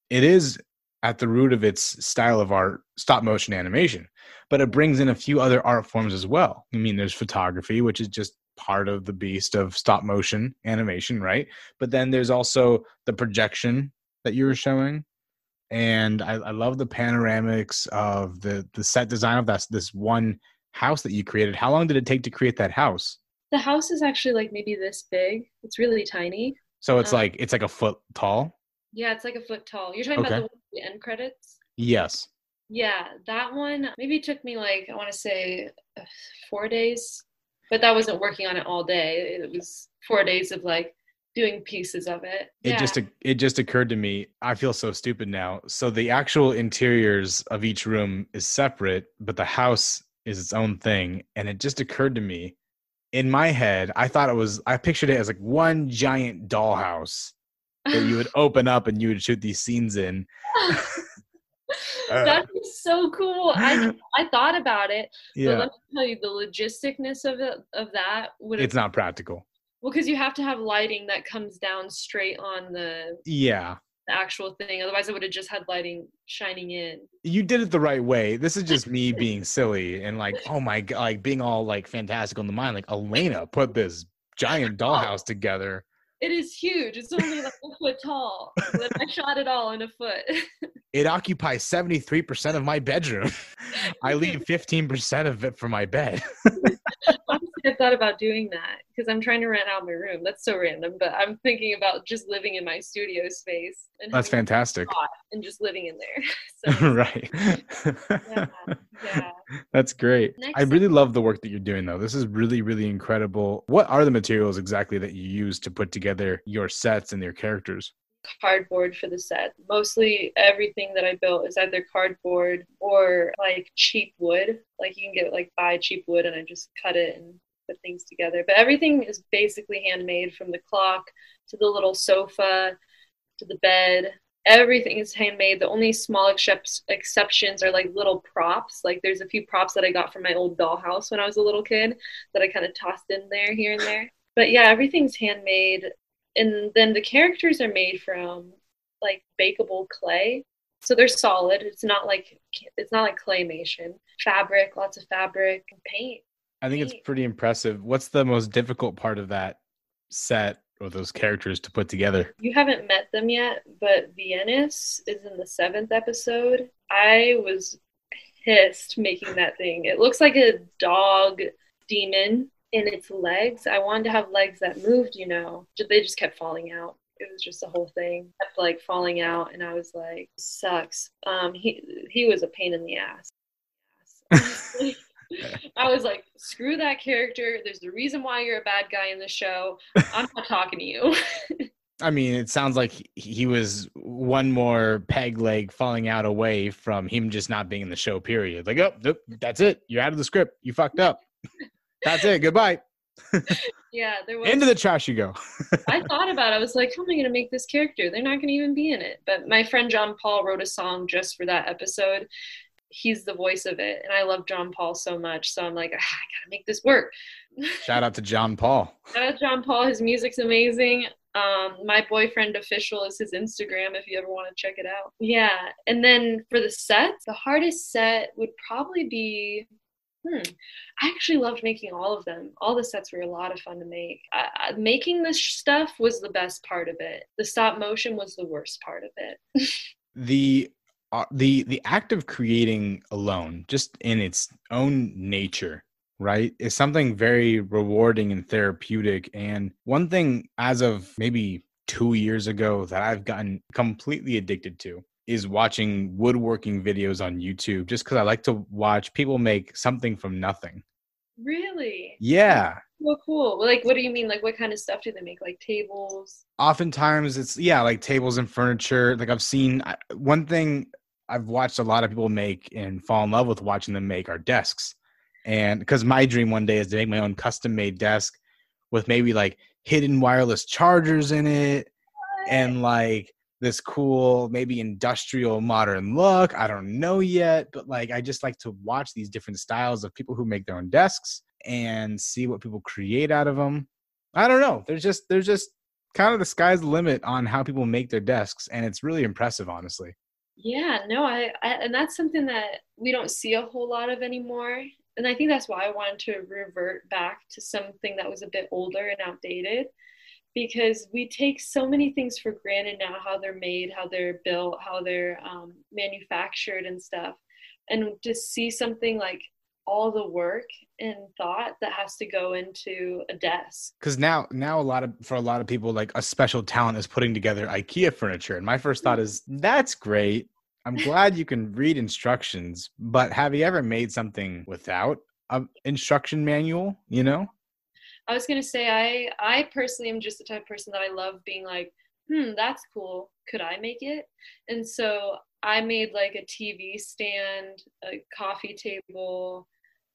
it is at the root of its style of art stop motion animation but it brings in a few other art forms as well i mean there's photography which is just part of the beast of stop motion animation, right? But then there's also the projection that you were showing. And I, I love the panoramics of the the set design of that this one house that you created. How long did it take to create that house? The house is actually like maybe this big. It's really tiny. So it's um, like it's like a foot tall. Yeah, it's like a foot tall. You're talking okay. about the, the end credits. Yes. Yeah, that one maybe took me like I want to say uh, four days but that wasn't working on it all day. It was four days of like doing pieces of it. It yeah. just it just occurred to me. I feel so stupid now. So the actual interiors of each room is separate, but the house is its own thing. And it just occurred to me in my head, I thought it was I pictured it as like one giant dollhouse that you would open up and you would shoot these scenes in. Uh, That'd so cool. I I thought about it, yeah. but let me tell you, the logisticness of it of that would. It's not practical. Well, because you have to have lighting that comes down straight on the. Yeah. The actual thing. Otherwise, I would have just had lighting shining in. You did it the right way. This is just me being silly and like, oh my god, like being all like fantastical in the mind. Like Alaina put this giant dollhouse together. It is huge. It's only like a foot tall. I shot it all in a foot. it occupies 73% of my bedroom. I leave 15% of it for my bed. Honestly, I thought about doing that because I'm trying to rent out my room. That's so random, but I'm thinking about just living in my studio space. And That's fantastic. And just living in there. So, right. yeah, yeah. That's great. Next I really love the work that you're doing, though. This is really, really incredible. What are the materials exactly that you use to put together your sets and your characters? cardboard for the set. Mostly everything that I built is either cardboard or like cheap wood. Like you can get like buy cheap wood and I just cut it and put things together. But everything is basically handmade from the clock to the little sofa to the bed. Everything is handmade. The only small ex- exceptions are like little props. Like there's a few props that I got from my old dollhouse when I was a little kid that I kind of tossed in there here and there. But yeah, everything's handmade and then the characters are made from like bakeable clay so they're solid it's not like it's not like claymation fabric lots of fabric paint i think it's pretty impressive what's the most difficult part of that set or those characters to put together you haven't met them yet but Viennis is in the seventh episode i was pissed making that thing it looks like a dog demon in its legs. I wanted to have legs that moved, you know. They just kept falling out. It was just the whole thing kept like falling out, and I was like, "Sucks." Um, he he was a pain in the ass. I was like, "Screw that character." There's the reason why you're a bad guy in the show. I'm not talking to you. I mean, it sounds like he was one more peg leg falling out away from him just not being in the show. Period. Like, oh, nope, that's it. You're out of the script. You fucked up. That's it. Goodbye. yeah, there was. Into the trash you go. I thought about it. I was like, how am I going to make this character? They're not going to even be in it. But my friend John Paul wrote a song just for that episode. He's the voice of it. And I love John Paul so much. So I'm like, ah, I got to make this work. Shout out to John Paul. Shout out John Paul. His music's amazing. Um, my boyfriend official is his Instagram if you ever want to check it out. Yeah. And then for the sets, the hardest set would probably be Hmm. I actually loved making all of them. All the sets were a lot of fun to make. I, making this stuff was the best part of it. The stop motion was the worst part of it. the uh, the the act of creating alone, just in its own nature, right, is something very rewarding and therapeutic. And one thing, as of maybe two years ago, that I've gotten completely addicted to is watching woodworking videos on YouTube just because I like to watch people make something from nothing. Really? Yeah. Well, cool. Like, what do you mean? Like, what kind of stuff do they make? Like tables? Oftentimes, it's yeah, like tables and furniture. Like I've seen one thing I've watched a lot of people make and fall in love with watching them make are desks. And because my dream one day is to make my own custom made desk with maybe like hidden wireless chargers in it and like this cool maybe industrial modern look. I don't know yet but like i just like to watch these different styles of people who make their own desks and see what people create out of them i don't know. There's just there's just kind of the sky's the limit on how people make their desks and it's really impressive honestly yeah no I, I and that's something that we don't see a whole lot of anymore. And i think that's why i wanted to revert back to something that was a bit older and outdated. Because we take so many things for granted now how they're made how they're built how they're um, manufactured and stuff. And to see something like all the work and thought that has to go into a desk because now now a lot of for a lot of people like a special talent is putting together ikea furniture and my first thought is that's great i'm glad you can read instructions but have you ever made something without an instruction manual you know I was gonna say I I personally am just the type of person that I love being like, hmm, that's cool. Could I make it? And so I made like a TV stand, a coffee table.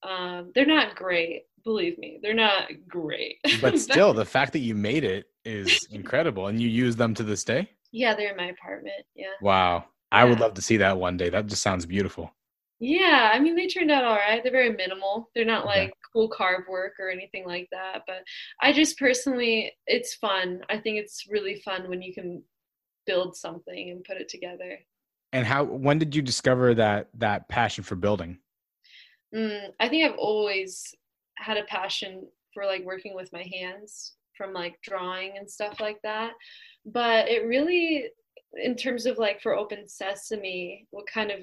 Um, they're not great, believe me. They're not great. But still, the fact that you made it is incredible, and you use them to this day. Yeah, they're in my apartment. Yeah. Wow, I would love to see that one day. That just sounds beautiful. Yeah, I mean they turned out all right. They're very minimal. They're not like cool carve work or anything like that. But I just personally, it's fun. I think it's really fun when you can build something and put it together. And how? When did you discover that that passion for building? Mm, I think I've always had a passion for like working with my hands, from like drawing and stuff like that. But it really, in terms of like for Open Sesame, what kind of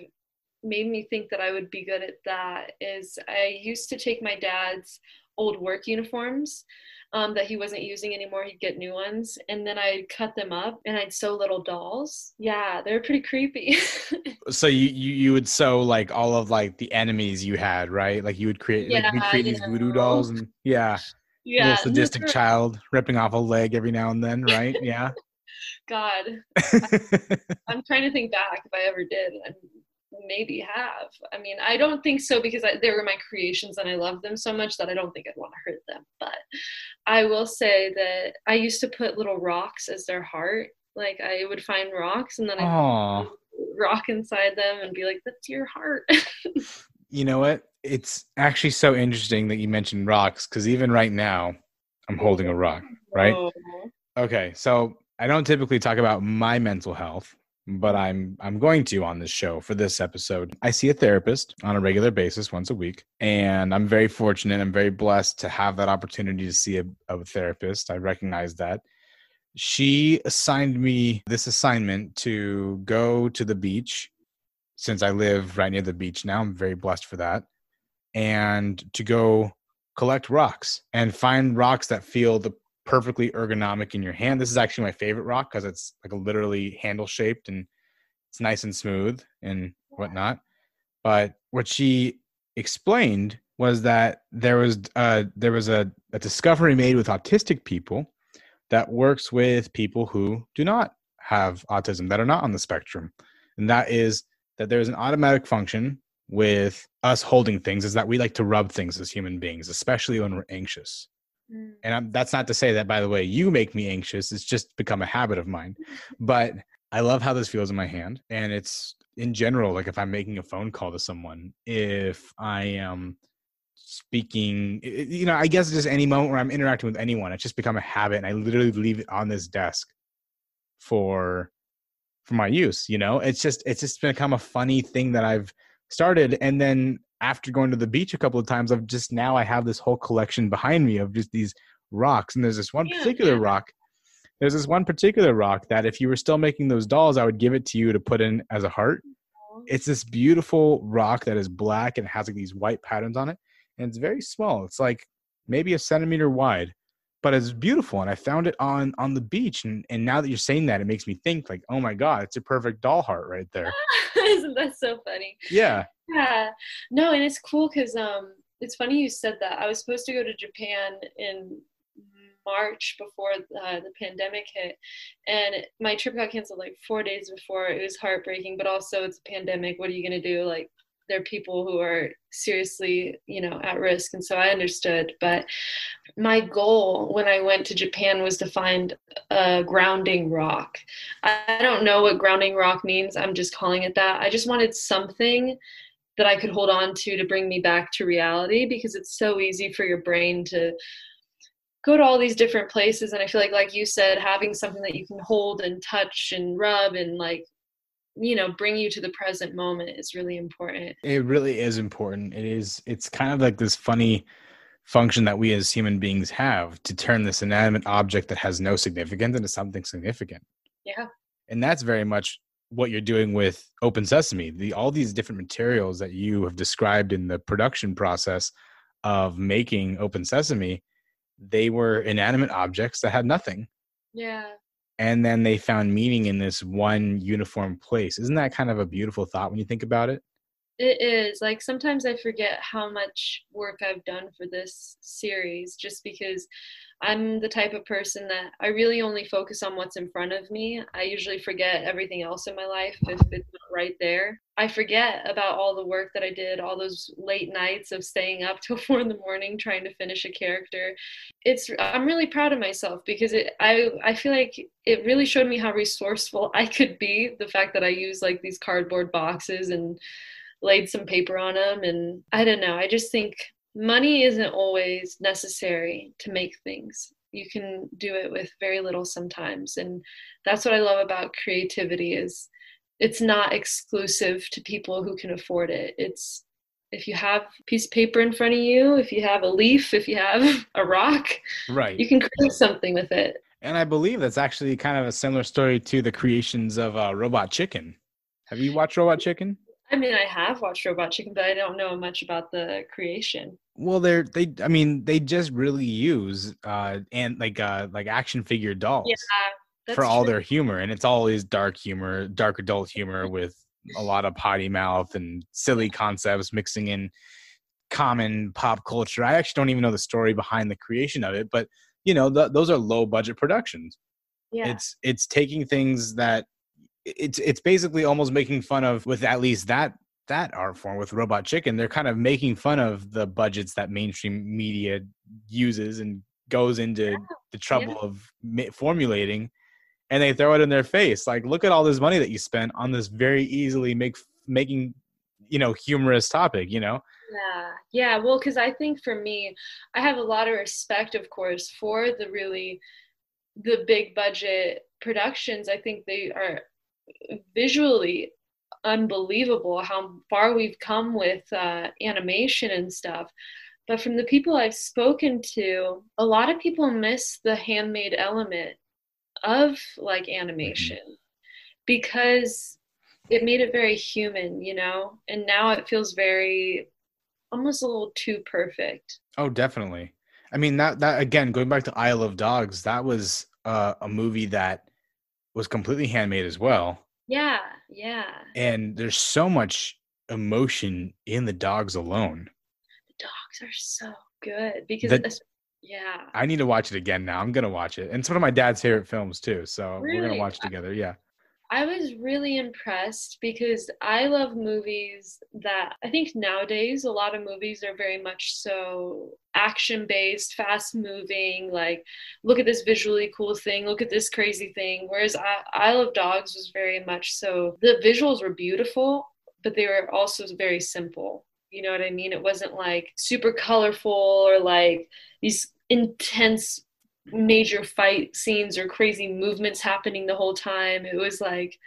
made me think that I would be good at that is I used to take my dad's old work uniforms um, that he wasn't using anymore. He'd get new ones, and then I'd cut them up and I'd sew little dolls. Yeah, they're pretty creepy. so you, you you would sew like all of like the enemies you had, right? Like you would create yeah, like create these voodoo dolls, and yeah, yeah, little sadistic never... child ripping off a leg every now and then, right? Yeah. God, I, I'm trying to think back if I ever did. And maybe have. I mean, I don't think so because I, they were my creations and I love them so much that I don't think I'd want to hurt them. But I will say that I used to put little rocks as their heart. Like I would find rocks and then I rock inside them and be like, "That's your heart." you know what? It's actually so interesting that you mentioned rocks because even right now, I'm holding a rock. Right? Oh. Okay, so I don't typically talk about my mental health but I'm I'm going to on this show for this episode. I see a therapist on a regular basis once a week, and I'm very fortunate. I'm very blessed to have that opportunity to see a, a therapist. I recognize that. She assigned me this assignment to go to the beach since I live right near the beach now. I'm very blessed for that. And to go collect rocks and find rocks that feel the perfectly ergonomic in your hand. This is actually my favorite rock because it's like literally handle shaped and it's nice and smooth and whatnot. But what she explained was that there was uh, there was a, a discovery made with autistic people that works with people who do not have autism that are not on the spectrum, and that is that there's an automatic function with us holding things is that we like to rub things as human beings, especially when we're anxious. Mm. And I'm, that's not to say that, by the way, you make me anxious. It's just become a habit of mine. But I love how this feels in my hand. And it's in general, like if I'm making a phone call to someone, if I am speaking, you know, I guess just any moment where I'm interacting with anyone, it's just become a habit. And I literally leave it on this desk for for my use you know it's just it's just become a funny thing that i've started and then after going to the beach a couple of times, I've just now I have this whole collection behind me of just these rocks. And there's this one yeah, particular yeah. rock. There's this one particular rock that if you were still making those dolls, I would give it to you to put in as a heart. it's this beautiful rock that is black and has like these white patterns on it, and it's very small. It's like maybe a centimeter wide, but it's beautiful. And I found it on on the beach, and and now that you're saying that, it makes me think like, oh my god, it's a perfect doll heart right there. Isn't that so funny? Yeah. Yeah. No, and it's cool because um, it's funny you said that. I was supposed to go to Japan in March before uh, the pandemic hit, and my trip got canceled like four days before. It was heartbreaking, but also it's a pandemic. What are you gonna do? Like there are people who are seriously, you know, at risk, and so I understood. But my goal when I went to Japan was to find a grounding rock. I don't know what grounding rock means. I'm just calling it that. I just wanted something that I could hold on to to bring me back to reality because it's so easy for your brain to go to all these different places. And i feel like like you said having something that you can hold and touch and rub and like you know bring you to the present moment is really important. It really is important. It is it's kind of like this funny function that we as human beings have to turn this inanimate object that has no significance into something significant. Yeah. And that's very much what you're doing with open sesame the all these different materials that you have described in the production process of making open sesame they were inanimate objects that had nothing. Yeah. And then they found meaning in this one uniform place. Isn't that kind of a beautiful thought when you think about it? It is. Like sometimes i forget how much work i've done for this series just because I'm the type of person that I really only focus on what's in front of me. I usually forget everything else in my life if it's not right there. I forget about all the work that I did, all those late nights of staying up till four in the morning trying to finish a character. It's I'm really proud of myself because it I I feel like it really showed me how resourceful I could be. The fact that I used like these cardboard boxes and laid some paper on them and I don't know. I just think money isn't always necessary to make things. You can do it with very little sometimes. And that's what i love about creativity is it's not exclusive to people who can afford it. It's if you have a piece of paper in front of you if you have a leaf if you have a rock right. you can create something with it. And i believe that's actually kind of a similar story to the creations of uh, robot chicken. Have you watched robot chicken I mean, I have watched Robot Chicken, but I don't know much about the creation. Well, they're they. I mean, they just really use uh and like uh like action figure dolls. Yeah, for all true. their humor, and it's always dark humor, dark adult humor with a lot of potty mouth and silly concepts mixing in common pop culture. I actually don't even know the story behind the creation of it, but you know, th- those are low budget productions. Yeah. It's it's taking things that it's it's basically almost making fun of with at least that that art form with robot chicken they're kind of making fun of the budgets that mainstream media uses and goes into yeah. the trouble yeah. of ma- formulating and they throw it in their face like look at all this money that you spent on this very easily make making you know humorous topic you know yeah yeah well because i think for me i have a lot of respect of course for the really the big budget productions i think they are visually unbelievable how far we've come with uh, animation and stuff. But from the people I've spoken to, a lot of people miss the handmade element of like animation because it made it very human, you know? And now it feels very almost a little too perfect. Oh, definitely. I mean that that again going back to Isle of Dogs, that was uh, a movie that was completely handmade as well. Yeah, yeah. And there's so much emotion in the dogs alone. The dogs are so good because that, yeah. I need to watch it again now. I'm gonna watch it. And it's one of my dad's favorite films too. So really? we're gonna watch together. Yeah. I was really impressed because I love movies that I think nowadays a lot of movies are very much so action based, fast moving, like look at this visually cool thing, look at this crazy thing. Whereas I, Isle of Dogs was very much so the visuals were beautiful, but they were also very simple. You know what I mean? It wasn't like super colorful or like these intense major fight scenes or crazy movements happening the whole time. It was like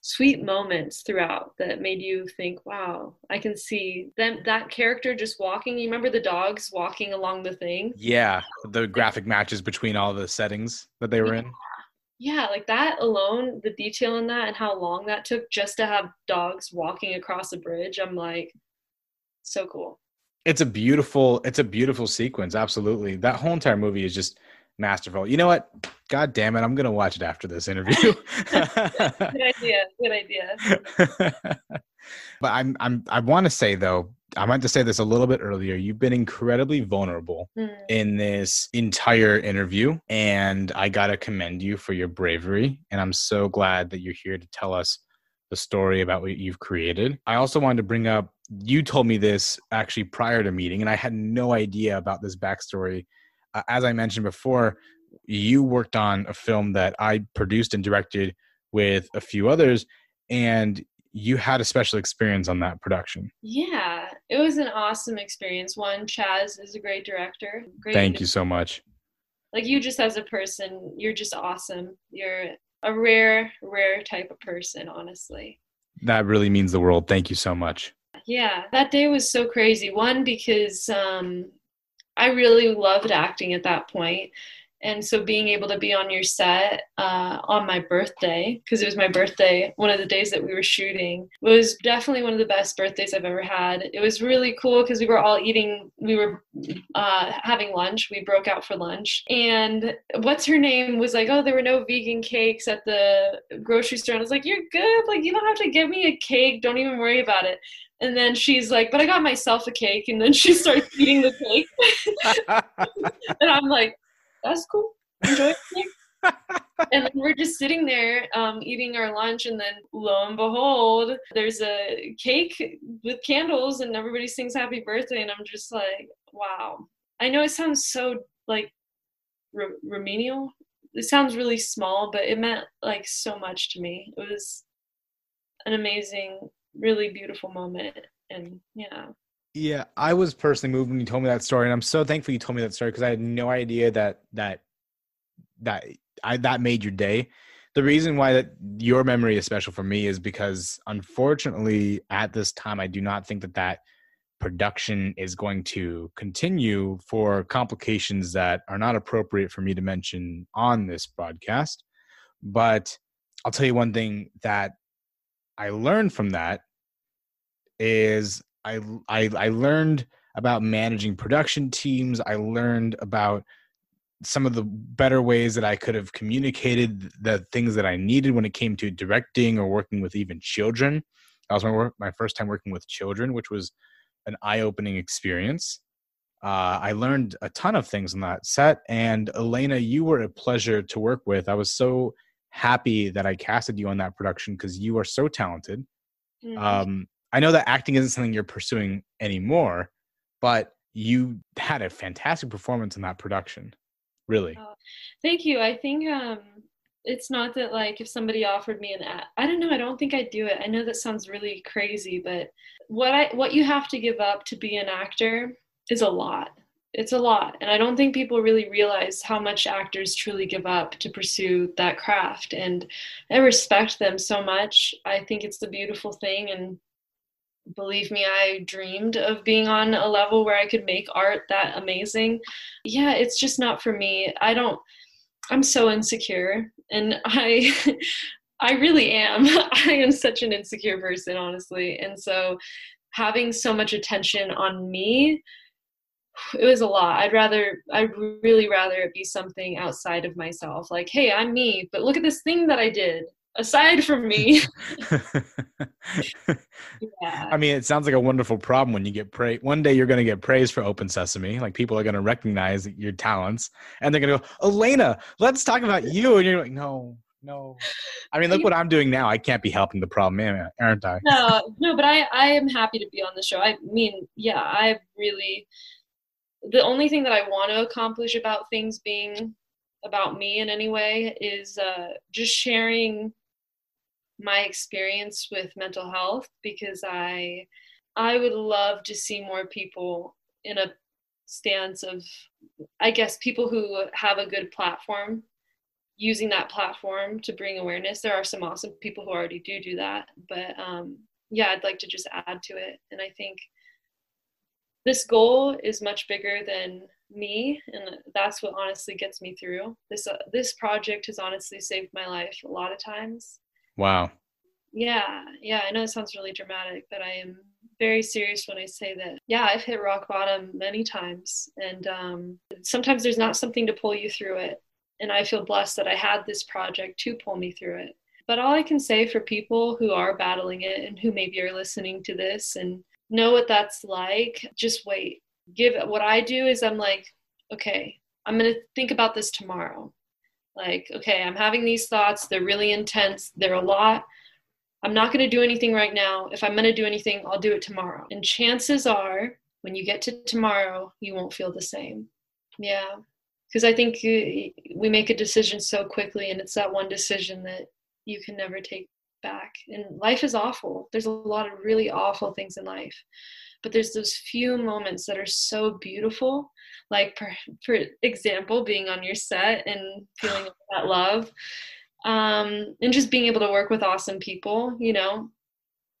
sweet moments throughout that made you think, wow, I can see them that character just walking. You remember the dogs walking along the thing? Yeah, the graphic matches between all the settings that they were in. yeah, like that alone, the detail in that and how long that took just to have dogs walking across a bridge, I'm like, so cool. It's a beautiful, it's a beautiful sequence. Absolutely. That whole entire movie is just masterful. You know what? God damn it. I'm going to watch it after this interview. good idea. Good idea. but I'm, I'm, I want to say though, I meant to say this a little bit earlier. You've been incredibly vulnerable mm. in this entire interview, and I got to commend you for your bravery. And I'm so glad that you're here to tell us the story about what you've created. I also wanted to bring up you told me this actually prior to meeting, and I had no idea about this backstory. Uh, as I mentioned before, you worked on a film that I produced and directed with a few others, and you had a special experience on that production. Yeah, it was an awesome experience. One, Chaz is a great director. Great Thank you so much. Like you, just as a person, you're just awesome. You're a rare, rare type of person, honestly. That really means the world. Thank you so much. Yeah, that day was so crazy. One, because um, I really loved acting at that point. And so being able to be on your set uh, on my birthday because it was my birthday one of the days that we were shooting was definitely one of the best birthdays i've ever had. It was really cool because we were all eating we were uh, having lunch. We broke out for lunch. And what's her name was like oh there were no vegan cakes at the grocery store. And i was like you're good. Like you don't have to give me a cake. Don't even worry about it and then she's like, but I got myself a cake. And then she starts eating the cake. and I'm like, that's cool. Enjoy and then we're just sitting there um, eating our lunch, and then lo and behold, there's a cake with candles, and everybody sings happy birthday. And I'm just like, wow. I know it sounds so like re- remedial. It sounds really small, but it meant like so much to me. It was an amazing, really beautiful moment. And yeah. Yeah, I was personally moved when you told me that story, and I'm so thankful you told me that story because I had no idea that that that I that made your day. The reason why that your memory is special for me is because unfortunately at this time I do not think that that production is going to continue for complications that are not appropriate for me to mention on this broadcast. But I'll tell you one thing that I learned from that is I, I I learned about managing production teams. I learned about some of the better ways that I could have communicated the things that I needed when it came to directing or working with even children. That was my work, my first time working with children, which was an eye-opening experience. Uh, I learned a ton of things on that set, and Alaina, you were a pleasure to work with. I was so happy that I casted you on that production because you are so talented. Mm-hmm. Um, I know that acting isn't something you're pursuing anymore, but you had a fantastic performance in that production. Really. Oh, thank you. I think um it's not that like if somebody offered me an ad, I don't know, I don't think I'd do it. I know that sounds really crazy, but what I what you have to give up to be an actor is a lot. It's a lot. And I don't think people really realize how much actors truly give up to pursue that craft. And I respect them so much. I think it's the beautiful thing and believe me, I dreamed of being on a level where I could make art that amazing. Yeah, it's just not for me. I don't, I'm so insecure and I, I really am. I am such an insecure person, honestly. And so having so much attention on me, it was a lot. I'd rather, I'd really rather it be something outside of myself. Like, hey, I'm me, but look at this thing that I did aside from me. yeah. I mean, it sounds like a wonderful problem when you get praise. One day you're going to get praised for Open Sesame. Like people are going to recognize your talents and they're going to go, Alaina, let's talk about you. And you're like, no, no. I mean, look what I'm doing now. I can't be helping the problem, aren't I? No, no, but I, I am happy to be on the show. I mean, yeah, I really, the only thing that I want to accomplish about things being about me in any way is uh, just sharing my experience with mental health because I I would love to see more people in a stance of I guess people who have a good platform using that platform to bring awareness. There are some awesome people who already do do that, but um, yeah, I'd like to just add to it. And I think this goal is much bigger than me and that's what honestly gets me through this uh, this project has honestly saved my life a lot of times wow. Yeah yeah i know it sounds really dramatic but i am very serious when i say that yeah i've hit rock bottom many times and um, sometimes there's not something to pull you through it and i feel blessed that i had this project to pull me through it. But all i can say for people who are battling it and who maybe are listening to this and know what that's like just wait. Give what I do is I'm like, okay, I'm going to think about this tomorrow. Like, okay, I'm having these thoughts. They're really intense. They're a lot. I'm not going to do anything right now. If I'm going to do anything, I'll do it tomorrow. And chances are, when you get to tomorrow, you won't feel the same. Yeah. Because I think uh, we make a decision so quickly, and it's that one decision that you can never take back. And life is awful. There's a lot of really awful things in life but there's those few moments that are so beautiful like for, for example being on your set and feeling that love um, and just being able to work with awesome people you know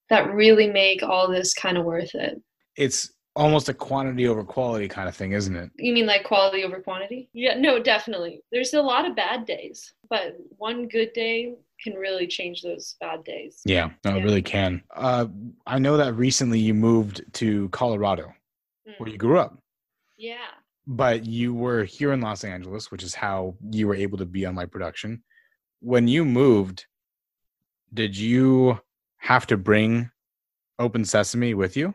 that really make all this kind of worth it it's almost a quantity over quality kind of thing isn't it you mean like quality over quantity yeah no definitely there's a lot of bad days but one good day can really change those bad days. Yeah, no, yeah. it really can. Uh, I know that recently you moved to Colorado, mm. where you grew up. Yeah. But you were here in Los Angeles, which is how you were able to be on my production. When you moved, did you have to bring Open Sesame with you?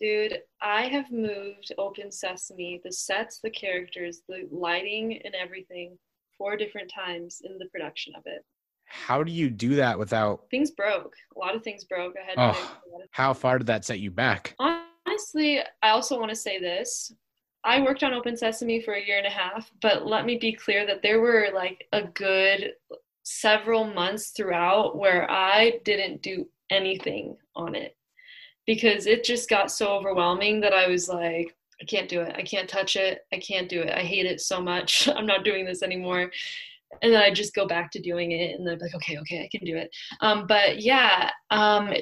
Dude, I have moved Open Sesame, the sets, the characters, the lighting, and everything four different times in the production of it. How do you do that without things broke. A lot of things broke. I had oh, how far did that set you back? Honestly i also want to say this i worked on open sesame for a year and a half but let me be clear that there were like a good several months throughout where i didn't do anything on it because it just got so overwhelming that i was like i can't do it. I can't touch it. I can't do it. I hate it so much. I'm not doing this anymore. And then I just go back to doing it, and then I'm like, okay, okay, I can do it. Um, but yeah, um,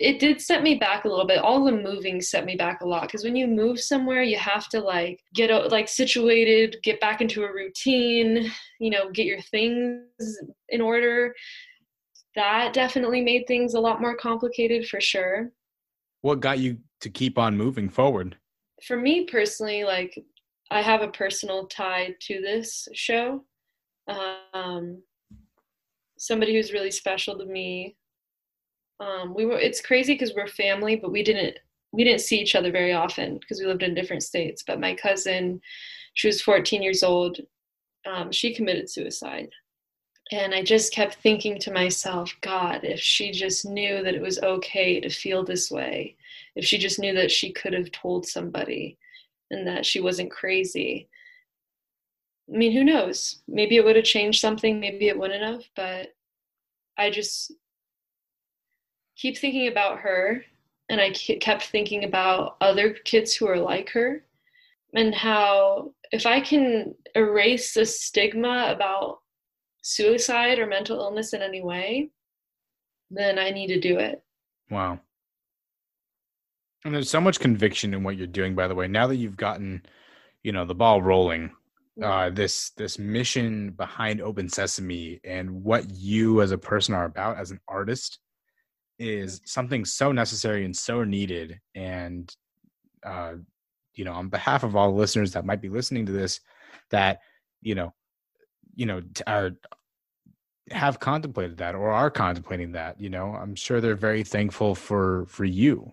it, did set me back a little bit. All the moving set me back a lot because when you move somewhere, you have to like get like situated, get back into a routine, you know, get your things in order. That definitely made things a lot more complicated for sure. What got you to keep on moving forward? For me personally, like I have a personal tie to this show um, somebody who's really special to me. Um, we were. It's crazy because we're family, but we didn't we didn't see each other very often because we lived in different states. But my cousin, she was 14 years old. Um, she committed suicide. And I just kept thinking to myself, God, if she just knew that it was okay to feel this way, if she just knew that she could have told somebody and that she wasn't crazy, I mean, who knows? Maybe it would have changed something, maybe it wouldn't have, but I just keep thinking about her and I kept thinking about other kids who are like her and how if I can erase the stigma about suicide or mental illness in any way, then I need to do it. Wow. And there's so much conviction in what you're doing, by the way. Now that you've gotten, you know, the ball rolling, uh, this this mission behind Open Sesame and what you as a person are about as an artist is something so necessary and so needed. And uh, you know, on behalf of all listeners that might be listening to this, that you know, you know, are have contemplated that or are contemplating that you know i'm sure they're very thankful for for you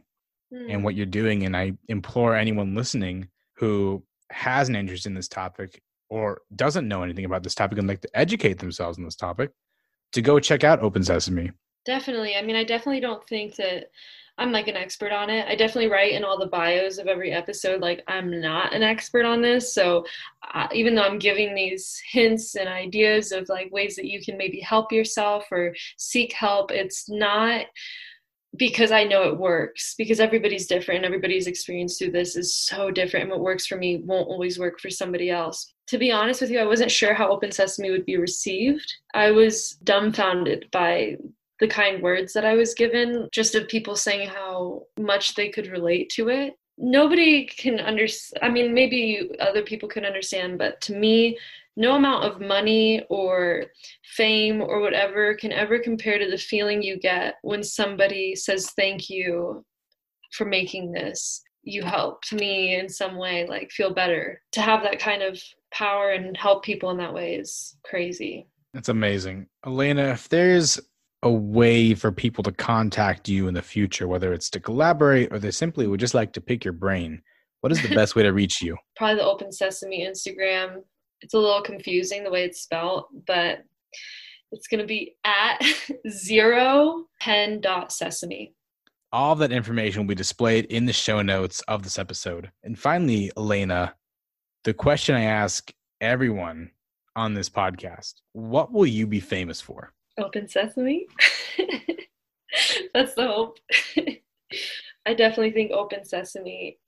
mm. and what you're doing and i implore anyone listening who has an interest in this topic or doesn't know anything about this topic and like to educate themselves on this topic to go check out Open Sesame. Definitely. I mean, I definitely don't think that I'm like an expert on it. I definitely write in all the bios of every episode, like, I'm not an expert on this. So, uh, even though I'm giving these hints and ideas of like ways that you can maybe help yourself or seek help, it's not because I know it works because everybody's different. Everybody's experience through this is so different. And what works for me won't always work for somebody else. To be honest with you, I wasn't sure how Open Sesame would be received. I was dumbfounded by the kind words that I was given, just of people saying how much they could relate to it. nobody can understand. I mean, maybe other people can understand, but to me, no amount of money or fame or whatever can ever compare to the feeling you get when somebody says thank you for making this you helped me in some way like feel better to have that kind of power and help people in that way is crazy that's amazing Alaina if there's a way for people to contact you in the future whether it's to collaborate or they simply would just like to pick your brain what is the best way to reach you probably the open sesame instagram it's a little confusing the way it's spelled, but it's going to be at zero pen dot sesame. All that information will be displayed in the show notes of this episode. And finally, Alaina, the question I ask everyone on this podcast what will you be famous for? Open Sesame. That's the hope. I definitely think Open Sesame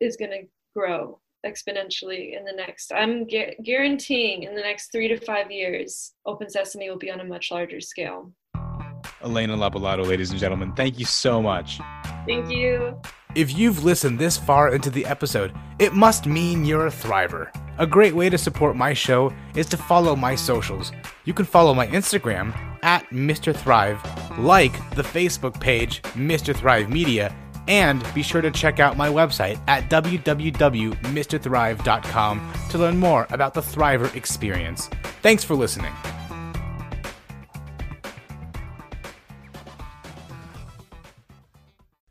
is going to grow exponentially in the next i'm gu- guaranteeing in the next three to five years open sesame will be on a much larger scale Alaina Lopilato ladies and gentlemen thank you so much thank you if you've listened this far into the episode it must mean you're a thriver a great way to support my show is to follow my socials you can follow my instagram at mr thrive like the facebook page mr thrive media and be sure to check out my website at www.mrthrive.com to learn more about the Thriver experience. Thanks for listening.